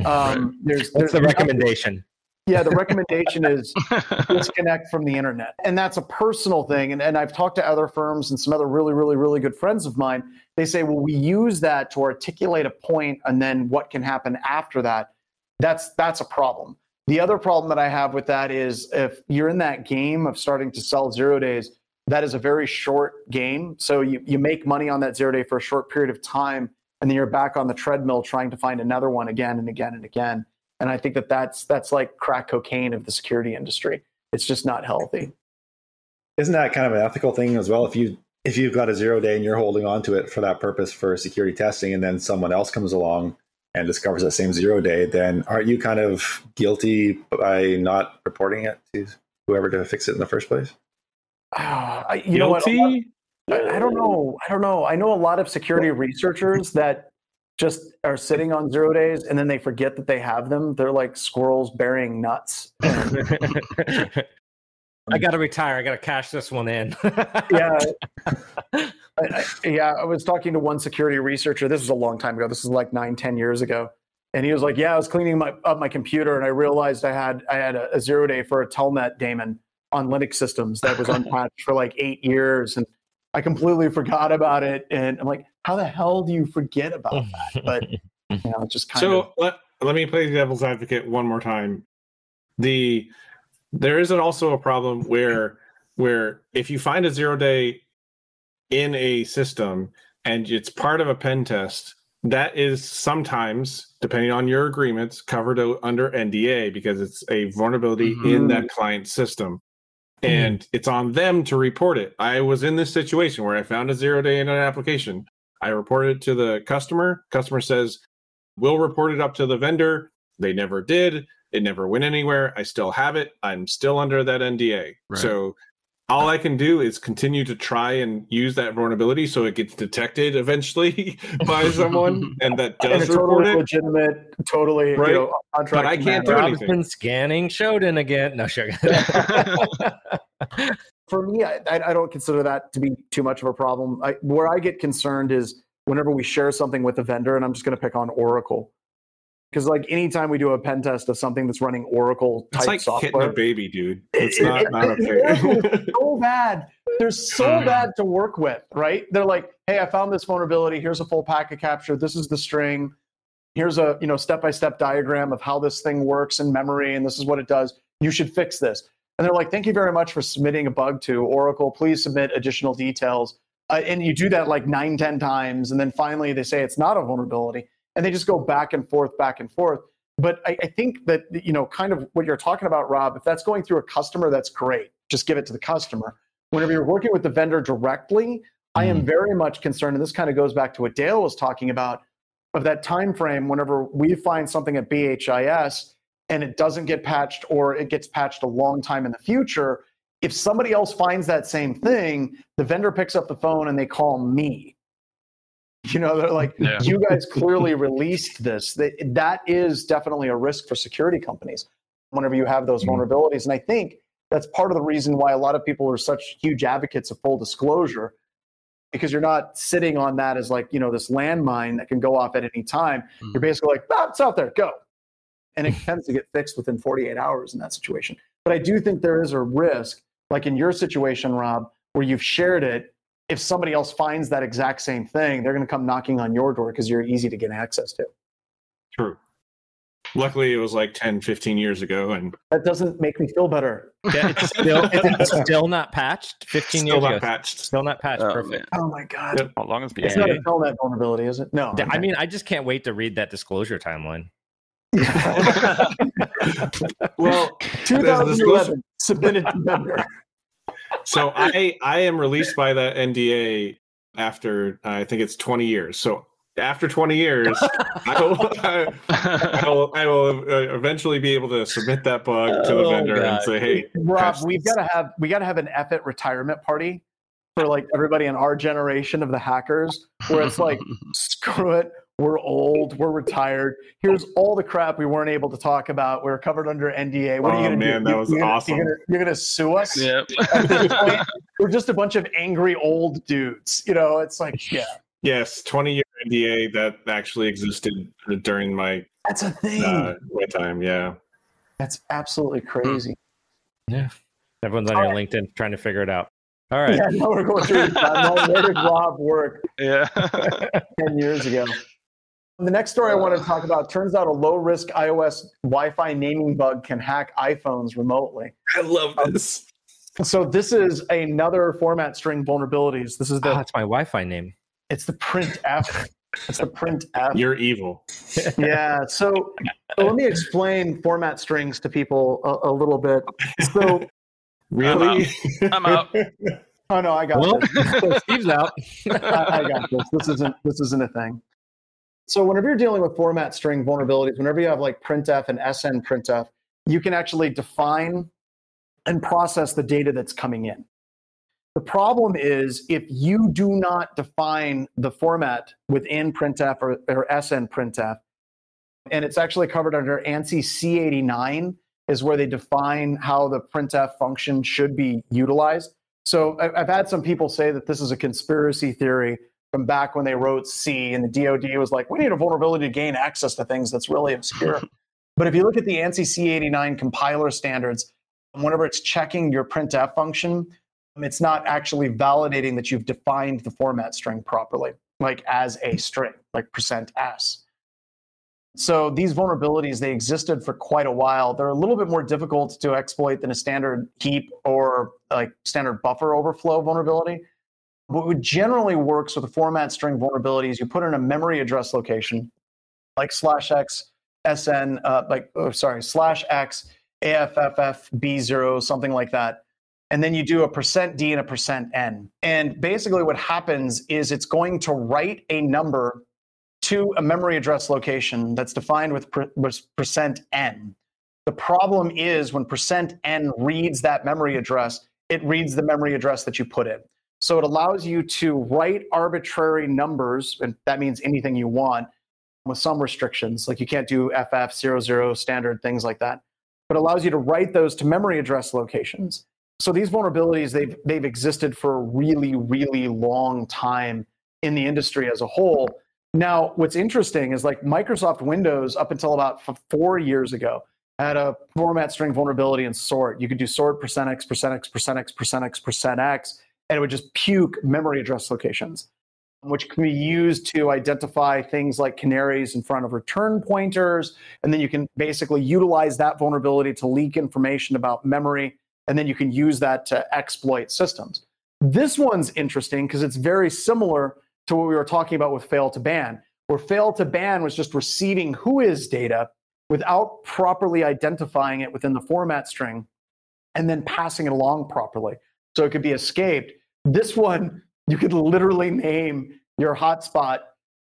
Um, there's, there's the recommendation. Yeah, the recommendation is *laughs* disconnect from the internet. And that's a personal thing. And, and I've talked to other firms and some other really, really, really good friends of mine. They say, well, we use that to articulate a point and then what can happen after that. That's that's a problem. The other problem that I have with that is if you're in that game of starting to sell zero days, that is a very short game. So you, you make money on that zero day for a short period of time, and then you're back on the treadmill trying to find another one again and again and again. And I think that that's that's like crack cocaine of the security industry. It's just not healthy. Isn't that kind of an ethical thing as well? If you if you've got a zero day and you're holding on to it for that purpose for security testing, and then someone else comes along and discovers that same zero day, then aren't you kind of guilty by not reporting it to whoever to fix it in the first place? Uh, *sighs* I, you know what? I, I don't know. I don't know. I know a lot of security researchers that just are sitting on zero days and then they forget that they have them. They're like squirrels burying nuts. *laughs* I got to retire. I got to cash this one in. *laughs* yeah. I, I, yeah. I was talking to one security researcher. This was a long time ago. This was like nine, ten years ago. And he was like, yeah, I was cleaning my, up my computer and I realized I had, I had a, a zero day for a telnet daemon on Linux systems that was unpatched for like eight years. And I completely forgot about it. And I'm like, how the hell do you forget about *laughs* that? But, you know, it's just kind so of. let, let me play devil's advocate one more time. The there is also a problem where where if you find a zero day in a system and it's part of a pen test, that is sometimes, depending on your agreements, covered under NDA because it's a vulnerability Mm-hmm. in that client system. Mm-hmm. And it's on them to report it. I was in this situation where I found a zero day in an application. I reported it to the customer. Customer says, We'll report it up to the vendor. They never did. It never went anywhere. I still have it. I'm still under that NDA. Right. So all I can do is continue to try and use that vulnerability so it gets detected eventually *laughs* by *laughs* someone and that And a does report totally it. legitimate, totally, Right. you know, But I can't do matter. anything. Rob's been scanning Shodan again. No, sure. *laughs* for me, I, I I don't consider that to be too much of a problem. I, where I get concerned is whenever we share something with a vendor, and I'm just going to pick on Oracle, because like anytime we do a pen test of something that's running Oracle type It's like software, hitting a baby, dude. It's not, it- not okay. so *laughs* bad. They're so bad to work with, right? They're like, hey, I found this vulnerability. Here's a full packet capture. This is the string. Here's a you know step by step diagram of how this thing works in memory, and this is what it does. You should fix this. And they're like, thank you very much for submitting a bug to Oracle. Please submit additional details. Uh, and you do that like nine, ten times, and then finally they say it's not a vulnerability, and they just go back and forth, back and forth. But I, I think that you know, kind of what you're talking about, Rob. If that's going through a customer, that's great. Just give it to the customer. Whenever you're working with the vendor directly, I am mm-hmm. very much concerned, and this kind of goes back to what Dale was talking about of that time frame. Whenever we find something at BHIS and it doesn't get patched, or it gets patched a long time in the future, if somebody else finds that same thing, the vendor picks up the phone and they call me. You know, they're like, Yeah. you guys clearly released this. That, that is definitely a risk for security companies whenever you have those vulnerabilities. And I think that's part of the reason why a lot of people are such huge advocates of full disclosure because you're not sitting on that as like, you know, this landmine that can go off at any time. Mm. You're basically like, ah, it's out there, go. And it tends to get fixed within 48 hours in that situation. But I do think there is a risk, like in your situation, Rob, where you've shared it. If somebody else finds that exact same thing, they're going to come knocking on your door because you're easy to get access to. True. Luckily, it was like 10, 15 years ago, and That doesn't make me feel better. Yeah, it's *laughs* still, it's still not patched. 15 still years not ago. patched. Still not patched. Oh, Perfect. man. Oh my God. Yep. How long is the It's not a NDA? telnet vulnerability, is it? No. I mean, I just can't wait to read that disclosure timeline. *laughs* Well, *laughs* 2011 submitted to vendor. So I I am released by that NDA after I think it's 20 years. So after 20 years, I will, *laughs* I, I will, I will uh, eventually be able to submit that bug to the Oh, vendor and say, "Hey, Rob, we've got to have we got to have an effort retirement party for like everybody in our generation of the hackers, where it's like, *laughs* screw it, we're old, we're retired. Here's all the crap we weren't able to talk about. We're covered under NDA. What are Oh, you gonna man, do? that was you're gonna, awesome. You're gonna, you're gonna sue us? yep. Point, we're just a bunch of angry old dudes. You know, it's like, yeah, yes, 20 year NDA that actually existed during my that's a thing. uh, my time. Yeah, that's absolutely crazy. Yeah. Everyone's on All your LinkedIn trying to figure it out. All right. Yeah, now we're going through. the. Where did Rob work? Yeah. *laughs* 10 years ago. The next story I want to talk about turns out a low risk iOS Wi Fi naming bug can hack iPhones remotely. I love um, this. So this is another format string vulnerabilities. This is the ah, Oh, that's my Wi-Fi name. it's the print printf. It's the print printf. You're evil. *laughs* yeah. So, so let me explain format strings to people a, a little bit. So, *laughs* Really? I'm out. *laughs* oh no, I got Well, this. so Steve's out. I, I got this. This isn't this isn't a thing. So whenever you're dealing with format string vulnerabilities, whenever you have like printf and sn printf, you can actually define and process the data that's coming in. The problem is if you do not define the format within printf or, or sn printf, and it's actually covered under ANSI C89 is where they define how the printf function should be utilized. So I've had some people say that this is a conspiracy theory from back when they wrote C and the DoD was like, we need a vulnerability to gain access to things that's really obscure. *laughs* but if you look at the ANSI C89 compiler standards, whenever it's checking your printf function, um, it's not actually validating that you've defined the format string properly, like as a string, like percent %s. So these vulnerabilities, they existed for quite a while. They're a little bit more difficult to exploit than a standard heap or like standard buffer overflow vulnerability. What generally works with a format string vulnerability is you put in a memory address location, like slash x sn, uh, like oh, sorry, slash x AFFF B0, something like that. And then you do a percent D and a percent N. And basically, what happens is it's going to write a number to a memory address location that's defined with, per, with percent N. The problem is when percent N reads that memory address, it reads the memory address that you put in. So it allows you to write arbitrary numbers, and that means anything you want with some restrictions, like you can't do FF00 standard things like that, but allows you to write those to memory address locations. So these vulnerabilities, they've, they've existed for a really, really long time in the industry as a whole. Now, what's interesting is like Microsoft Windows, up until about four years ago, had a format string vulnerability in sort. You could do sort percent %x, percent %x, percent %x, percent %x, percent %x, and it would just puke memory address locations, which can be used to identify things like canaries in front of return pointers. And then you can basically utilize that vulnerability to leak information about memory, and then you can use that to exploit systems. This one's interesting because it's very similar to what we were talking about with fail2ban, where fail2ban was just receiving whois data without properly identifying it within the format string and then passing it along properly so it could be escaped. This one, you could literally name your hotspot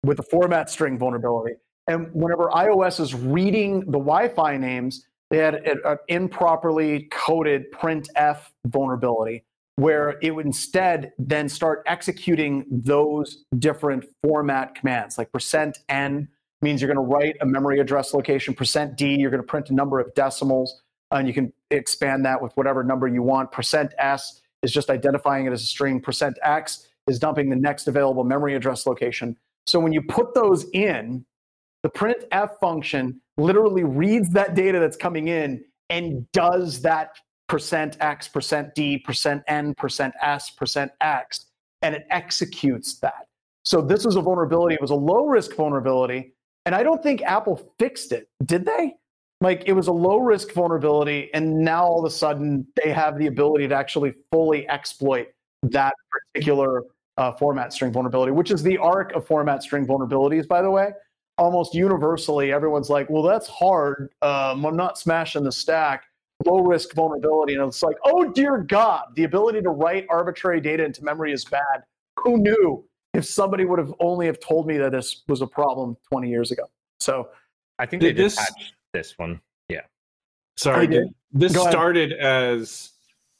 with a format string vulnerability. And whenever iOS is reading the Wi Fi names, they had an improperly coded printf vulnerability where it would instead then start executing those different format commands like percent n means you're going to write a memory address location percent d you're going to print a number of decimals and you can expand that with whatever number you want percent s is just identifying it as a string percent x is dumping the next available memory address location so when you put those in the printf function literally reads that data that's coming in and does that percent X, percent D, percent N, percent S, percent X, and it executes that. So this was a vulnerability. It was a low risk vulnerability. And I don't think Apple fixed it. Did they? Like it was a low risk vulnerability. And now all of a sudden they have the ability to actually fully exploit that particular uh, format string vulnerability, which is the arc of format string vulnerabilities, by the way. Almost universally, everyone's like, well, that's hard. Um, I'm not smashing the stack low risk vulnerability. And it's like, oh dear God, the ability to write arbitrary data into memory is bad. Who knew? If somebody would have only have told me that this was a problem 20 years ago. So I think Did they this- just patched this one. Yeah. Sorry, this Go ahead. started as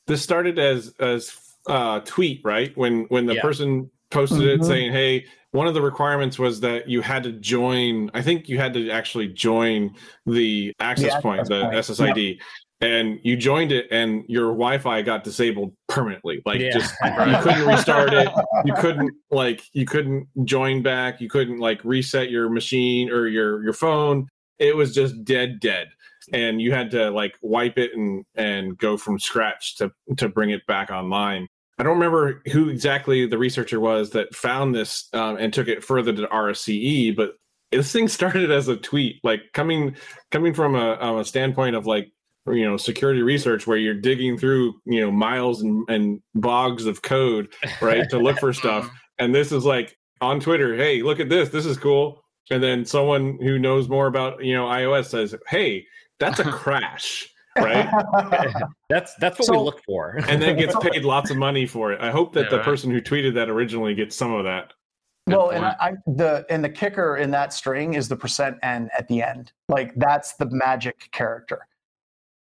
this started as as uh, tweet right when when the Yeah. person posted Mhm. it saying, "Hey, one of the requirements was that you had to join. I think you had to actually join the access access point, the point. SSID." And you joined it, and your Wi-Fi got disabled permanently. Like, Yeah. just you couldn't restart it. You couldn't like you couldn't join back. You couldn't like reset your machine or your your phone. It was just dead, dead. And you had to like wipe it and and go from scratch to to bring it back online. I don't remember who exactly the researcher was that found this um, and took it further to RSCE, but this thing *laughs* started as a tweet, like coming coming from a, um, a standpoint of like you know security research where you're digging through you know miles and, and bogs of code right to look for *laughs* stuff. And this is like on twitter hey look at this. This is cool and then someone who knows more about you know ios says hey that's a *laughs* crash right *laughs* That's that's what So- we look for. and then gets *laughs* paid lots of money for it i hope that Yeah, the right. person who tweeted that originally gets some of that well, and. I, I the and the kicker in that string is the percent n at the end. Like that's the magic character,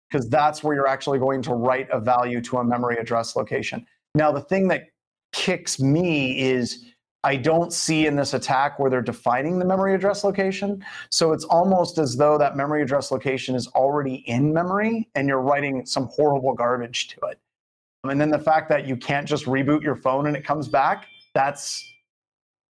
because that's where you're actually going to write a value to a memory address location. Now, the thing that kicks me is I don't see in this attack where they're defining the memory address location. So it's almost as though that memory address location is already in memory, and you're writing some horrible garbage to it. Um, and then the fact that you can't just reboot your phone and it comes back, that's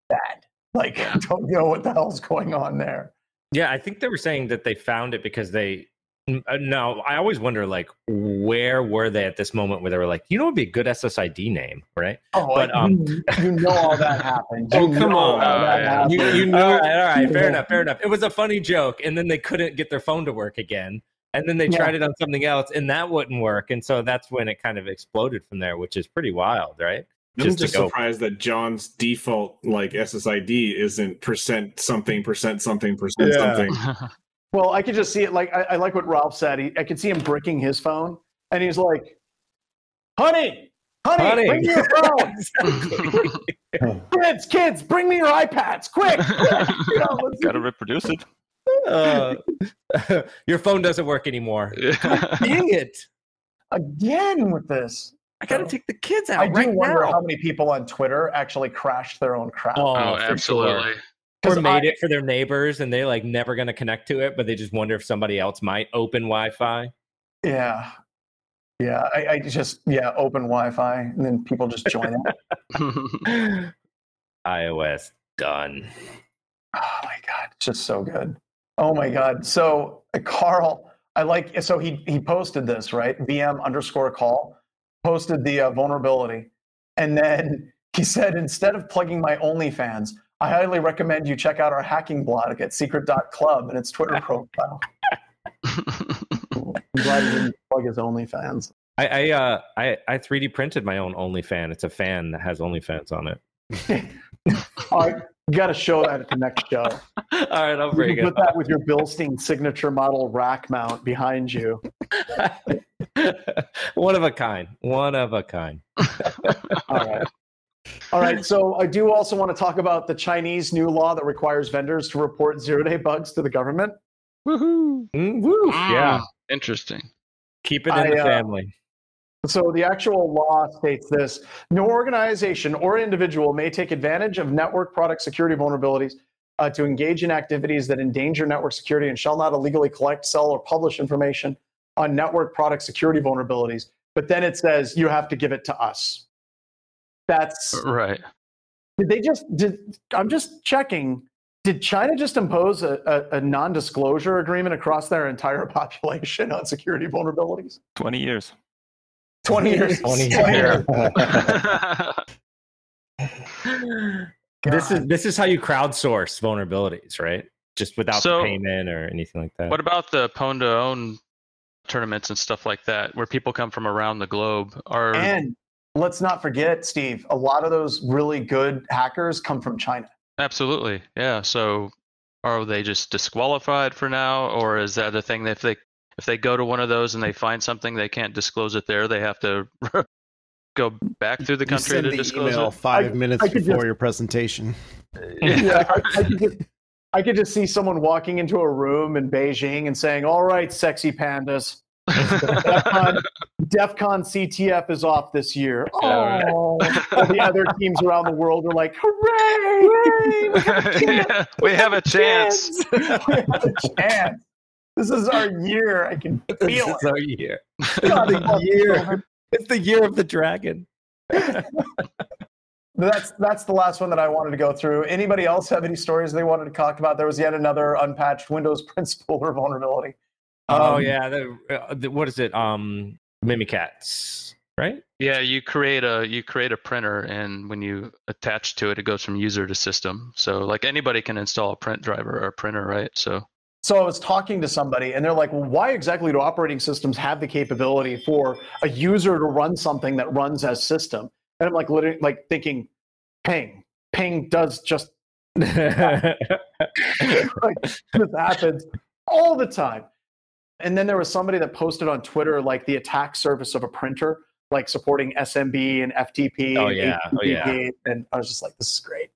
bad. Like, *laughs* don't know what the hell's going on there. Yeah, I think they were saying that they found it because they. N- uh, No, I always wonder, like, where were they at this moment where they were like, you know, it'd be a good SSID name, right? Oh, But, um, you, you know all that happened. *laughs* Oh, come on. all Uh, you, you know all right, all right, fair enough, fair enough. It was a funny joke, and then they couldn't get their phone to work again, and then they Yeah. tried it on something else, and that wouldn't work, and so that's when it kind of exploded from there, which is pretty wild, right? I'm just just, to surprised that John's default like SSID isn't percent something, percent something, percent Yeah. something. *laughs* Well, I could just see it. Like I, I like what Ralph said. He, I could see him breaking his phone, and he's like, "Honey, honey, Honey." bring me your phone. *laughs* *laughs* kids, kids, bring me your iPads, quick!" quick. *laughs* You know, Gotta reproduce it. Uh, your phone doesn't work anymore. Dang it! again with this. I gotta take the kids out I do right wonder now. how many people on Twitter actually crashed their own crap. Oh, oh, for absolutely. Or 'Cause made I- it for their neighbors, and they're like never gonna connect to it, but they just wonder if somebody else might open Wi-Fi. Yeah, yeah. I, I just yeah open Wi-Fi, and then people just join it. *laughs* *laughs* iOS done. Oh my god, it's just so good. Oh my god. So uh, Carl, I like so he he posted this right. VM underscore call posted the uh, vulnerability, and then *laughs* he said instead of plugging my OnlyFans, I highly recommend you check out our hacking blog at secret.club and its Twitter *laughs* profile. I'm glad he didn't plug his OnlyFans. I I uh I I 3D printed my own OnlyFan. It's a fan that has OnlyFans on it. *laughs* All right, you got to show that at the next show. *laughs* All right, I'll You bring can it. put that with your Bilstein signature model rack mount behind you. One of a kind. One of a kind. All right. All right. So I do also want to talk about the Chinese new law that requires vendors to report zero day bugs to the government. Woohoo! Mm, woo. Yeah, Interesting. keep it in I, the uh, family. So the actual law states this no organization or individual may take advantage of network product security vulnerabilities uh, to engage in activities that endanger network security and shall not illegally collect, sell, or publish information on network product security vulnerabilities. But then it says you have to give it to us. That's uh, Right. Did they just did? I'm just checking. Did China just impose a, a, a non-disclosure agreement across their entire *laughs* population on security vulnerabilities? 20 years. Twenty *laughs* years. 20 years. *laughs* This is this is how you crowdsource vulnerabilities, right? Just without So- the payment or anything like that. what about the Pwn2Own tournaments and stuff like that, where people come from around the globe? Are And let's not forget, Steve. A lot of those really good hackers come from China. absolutely, yeah. So are they just disqualified for now, or is that a thing that if they if they go to one of those and they find something they can't disclose it there, they have to *laughs* go back through the You country send to the disclose email it? five I- minutes I before just- your presentation. *laughs* Yeah, I, I could just, I could just see someone walking into a room in Beijing and saying, "All right, sexy pandas, *laughs* DEFCON, DEFCON CTF is off this year." Yeah, right. Oh, *laughs* all the other teams around the world are like, "Hooray! hooray we have a *laughs* chance, yeah, *laughs* we have a chance. we have a chance. This is our year. I can This feel is it." our year. God, the year. It's the year of the dragon. That's that's the last one that I wanted to go through. Anybody else have any stories they wanted to talk about? There was yet another unpatched Windows principal or vulnerability. oh Um, yeah, the, uh, the, what is it? Um, Mimikatz, right? Yeah, you create a you create a printer, and when you attach to it, it goes from user to system. So like anybody can install a print driver or a printer, right? So So I was talking to somebody, and they're like, "Well, why exactly do operating systems have the capability for a user to run something that runs as system?" And I'm like, literally, like thinking, "Ping, ping does just *laughs* *laughs* like this happens all the time." And then there was somebody that posted on Twitter like the attack surface of a printer, like supporting SMB and FTP. Oh, and. Oh, yeah. And I was just like, "This is great."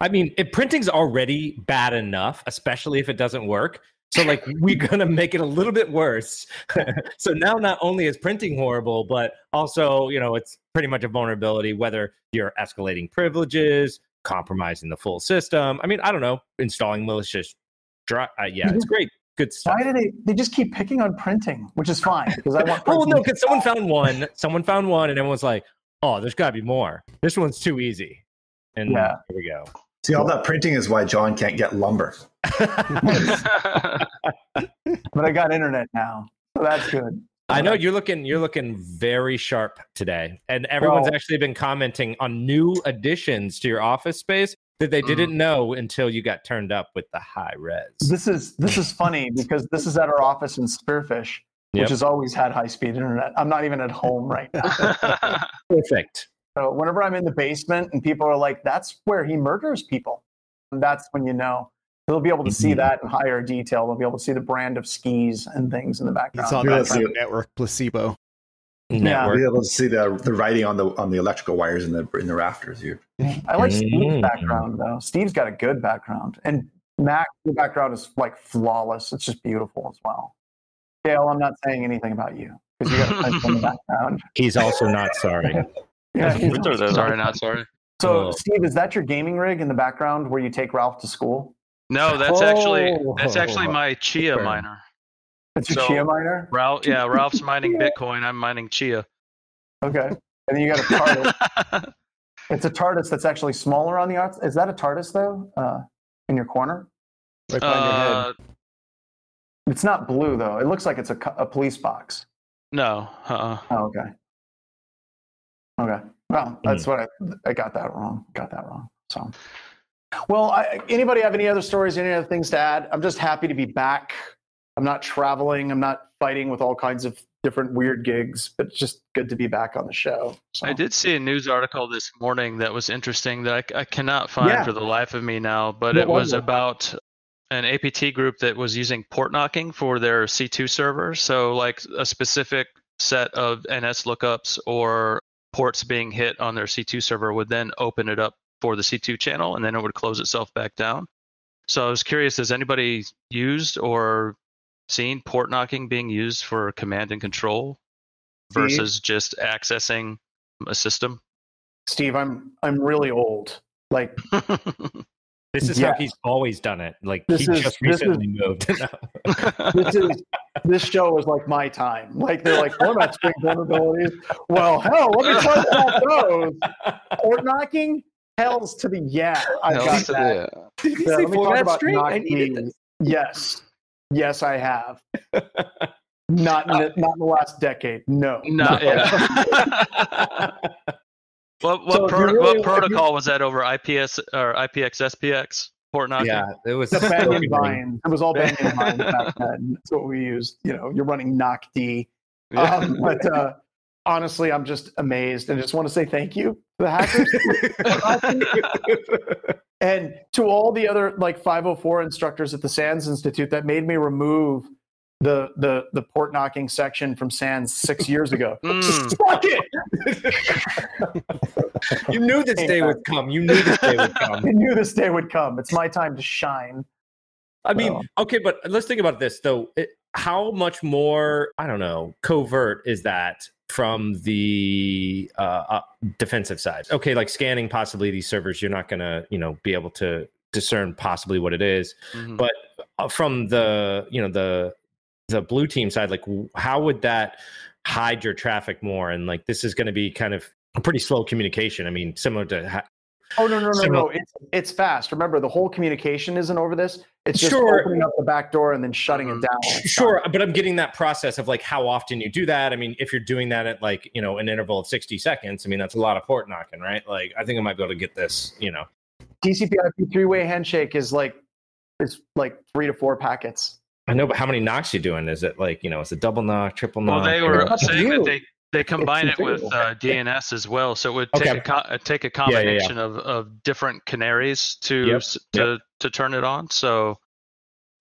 I mean, if printing's already bad enough, especially if it doesn't work. So like *laughs* we're gonna make it a little bit worse. *laughs* so now not only is printing horrible, but also, you know, it's pretty much a vulnerability, whether you're escalating privileges, compromising the full system. I mean, I don't know, installing malicious dri- uh, yeah, it's great. Good stuff. Why do they? They just keep picking on printing, which is fine because I want. *laughs* Oh printing no, because someone found one, someone found one, and everyone's like, "Oh, there's got to be more. This one's too easy." And Yeah. here we go. See, all that printing is why John can't get lumber. *laughs* *laughs* but I got internet now, so that's good. I know you're looking you're looking very sharp today. And everyone's Well- actually been commenting on new additions to your office space that they didn't know until you got turned up with the high res. This is this is funny because this is at our office in Spearfish, which has always had high speed internet. I'm not even at home right now. *laughs* Perfect. So whenever I'm in the basement and people are like, "That's where he murders people," that's when you know. They'll be able to see Mhm. that in higher detail. They'll be able to see the brand of skis and things in the background. It's on Yeah, that so- network placebo. Network. Be able to see the the writing on the on the electrical wires in the in the rafters here. I like Steve's Mm. background though. Steve's got a good background, and Mac, your background is like flawless. It's just beautiful as well. Dale, I'm not saying anything about you because you got a pencil in the background. He's also not sorry. *laughs* Yeah, he's- Printer there. sorry, not sorry. so, Oh. Steve, is that your gaming rig in the background where you take Ralph to school? No, that's actually Oh. that's actually my Chia miner. It's your So- Chia miner. Ralph, yeah, Ralph's mining *laughs* Bitcoin. I'm mining Chia. Okay, and then you got a TARDIS. *laughs* it's a TARDIS that's actually smaller on the outside. Is that a TARDIS though? Uh, in your corner? Right behind your head. uh, It's not blue though. It looks like it's a, a police box. no, uh, Oh, okay. Okay. Well, that's what I, I got that wrong. Got that wrong. So, well, I, anybody have any other stories, any other things to add? I'm just happy to be back. I'm not traveling. I'm not fighting with all kinds of different weird gigs, but it's just good to be back on the show. So. I did see a news article this morning that was interesting that I, I cannot find Yeah. for the life of me now, but What it was was it? about an APT group that was using port knocking for their C2 server. So, like a specific set of NS lookups or ports being hit on their C2 server would then open it up for the C2 channel and then it would close itself back down. So, I was curious has anybody used or seen port knocking being used for command and control Steve? versus just accessing a system? Steve, I'm I'm really old. Like *laughs* This is Yeah. how he's always done it. Like This he is- just this is- recently moved. *laughs* This is this show is like my time. Like they're like format string vulnerabilities. Well, hell, let me tell you about those. Port knocking, hell's to the yeah. I got to that. the- Did you Yeah, say let me talk format about string? knock I needed this. Yes, yes, I have. *laughs* Not in the, not in the last decade. No. No, Not yeah. *laughs* *laughs* what what, So pro- really what want- protocol was that over IPS or IPX SPX port knocking? Yeah, it was The Banyan so green. Vine. It was all Banyan Vine back then. That's what we used. You know, you're running knock D. Yeah. Um, but uh, honestly, I'm just amazed and just want to say thank you to the hackers. *laughs* and to all the other like 504 instructors at the SANS Institute that made me remove the the the port knocking section from SANS six years ago. *laughs* Mm. Fuck it! *laughs* you knew this day would come. You knew this day would come. knew this day would come. It's my time to shine. I mean, So- okay, but let's think about this though. It, how much more, I don't know, covert is that from the uh, uh, defensive side? Okay, like scanning possibly these servers, you're not going to, you know, be able to discern possibly what it is. Mhm. But uh, from the, you know, the the blue team side, like w- how would that hide your traffic more? And like this is going to be kind of a pretty slow communication. I mean, similar to Oh no no no So- no! It's it's fast. Remember, the whole communication isn't over this. It's just Sure. opening up the back door and then shutting it mm-hmm. down. It's Sure, but I'm getting that process of like how often you do that. I mean, if you're doing that at like, you know, an interval of 60 seconds, I mean, that's a lot of port knocking, right? Like, I think I might be able to get this, you know. TCP/IP three-way handshake is like It's like three to four packets. I know, but how many knocks you doing? Is it like you know, is it double knock, triple knock? Well, they were Up saying that they they combine it with uh, DNS as well, so it would take Okay. a co- uh, take a Yeah, yeah, yeah. combination of, of different canaries to Yep, s- to to turn it on. So,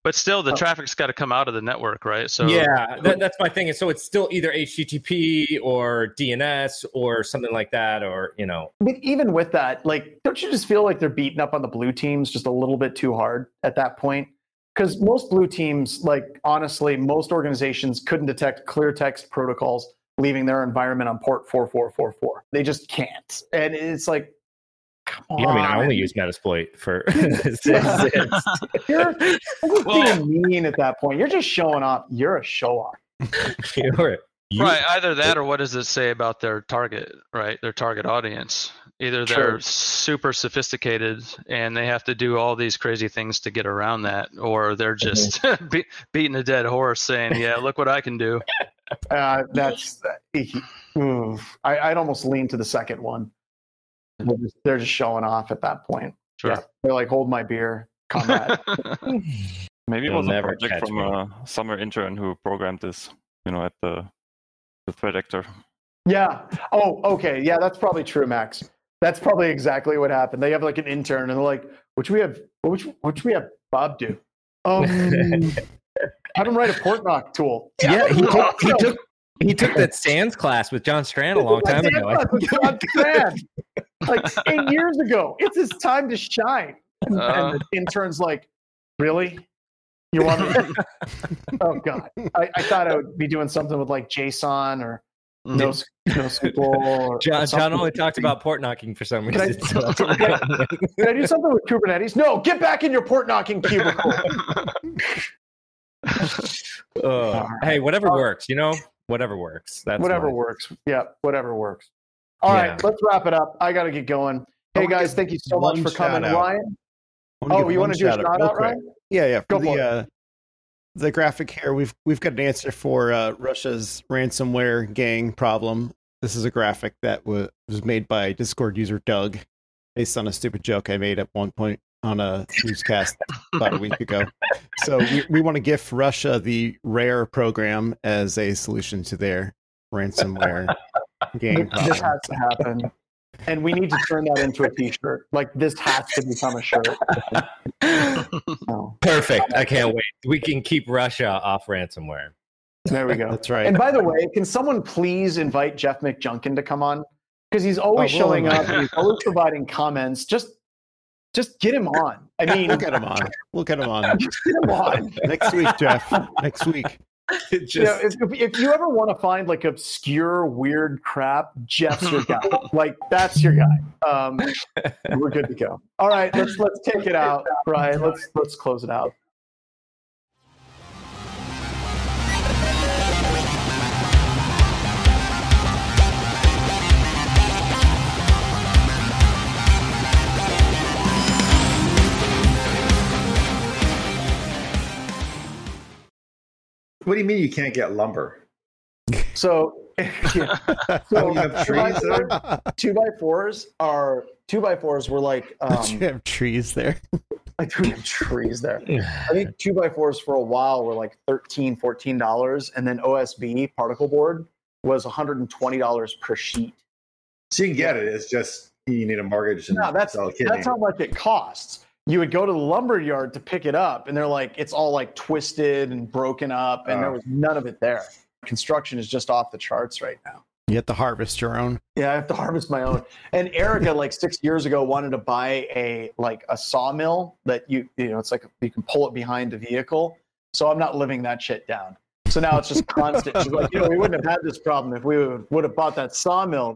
but still, the Oh. traffic's got to come out of the network, right? So yeah, that, that's my thing. So it's still either HTTP or DNS or something like that, or you know, But even with that, like, don't you just feel like they're beating up on the blue teams just a little bit too hard at that point? Because most blue teams, like, honestly, most organizations couldn't detect clear text protocols leaving their environment on port 4444. They just can't. And it's like, come on. yeah. I mean, I only use Metasploit for. *laughs* *laughs* You're, you're Well- being mean at that point. You're just showing off. You're a show off. *laughs* You're- you- right, either that or what does it say about their target, right? Their target audience. Either they're Sure. super sophisticated and they have to do all these crazy things to get around that, or they're mm-hmm. just be- beating a dead horse, saying, "Yeah, look what I can do." Uh, that's, oof. I, I'd almost lean to the second one. They're just, they're just showing off at that point. Sure. Yeah. They're like, hold my beer, combat. *laughs* Maybe it You'll was a never project from me. a summer intern who programmed this, you know, at the the threat actor. yeah. Oh, okay. Yeah, that's probably true, Max. That's probably exactly what happened. They have like an intern and they're like, which we have, which, which we have Bob do? *laughs* Um, have him write a port knock tool. yeah, he *laughs* took, he took he took that *laughs* SANS class with John Strand a long time ago. John Strand, like eight *laughs* years ago. It's his time to shine. And, Uh. and the intern's like, really? You want me? oh God! I, I thought I would be doing something with like JSON or no NoSQL. Or John, John only talked about port knocking for some Can I- reason. so- Can I do something with Kubernetes? No, get back in your port knocking cubicle. *laughs* Uh, hey, whatever works, you know, whatever works. That's whatever mine. works. Yeah, whatever works. All right, Yeah. let's wrap it up. I got to get going. Hey guys, thank you so much for coming, out. Ryan. Oh, you want to do a shout out. Ryan? Yeah, yeah. Go For for the uh, the graphic here, we've we've got an answer for uh, Russia's ransomware gang problem. This is a graphic that wa- was made by Discord user Doug, based on a stupid joke I made at one point on a newscast about a week ago. So we, we want to gift Russia the Rare program as a solution to their ransomware *laughs* gang This has to happen. And we need to turn that into a t-shirt. Like this has to become a shirt. *laughs* Oh, Perfect. I can't wait. We can keep Russia off ransomware. there we go. That's right. And by the way, can someone please invite Jeff McJunkin to come on? Because he's always Oh, showing up and he's always providing comments. Just just get him on. I *laughs* mean, We'll get him on. We'll get him on *laughs* get him on. *laughs* next week, Jeff. Next week. Just, you know, if, if, if you ever want to find like obscure, weird crap, Jeff's your guy. like that's your guy. Um, we're good to go. All right, let's let's take it out, Brian. Let's let's close it out. What do you mean you can't get lumber? *laughs* So, *laughs* yeah. Oh, so you have trees there? *laughs* two by fours are two by fours were like Don't you um, have trees there? I do have trees there. I think two by fours for a while were like 13 dollars, and then OSB particle board was one hundred and twenty dollars per sheet. So you can get it. It's just you need a mortgage and No, that's sell a that's how much it costs. You would go to the lumber yard to pick it up, and they're like, it's all like twisted and broken up, and there Oh. was none of it there. Construction is just off the charts right now. You have to harvest your own. Yeah, I have to harvest my own. And Erica, like six years ago, wanted to buy a like a sawmill that you you know it's like you can pull it behind the vehicle. So I'm not living that shit down. So now it's just constant. She's like, you know, we wouldn't have had this problem if we would have bought that sawmill.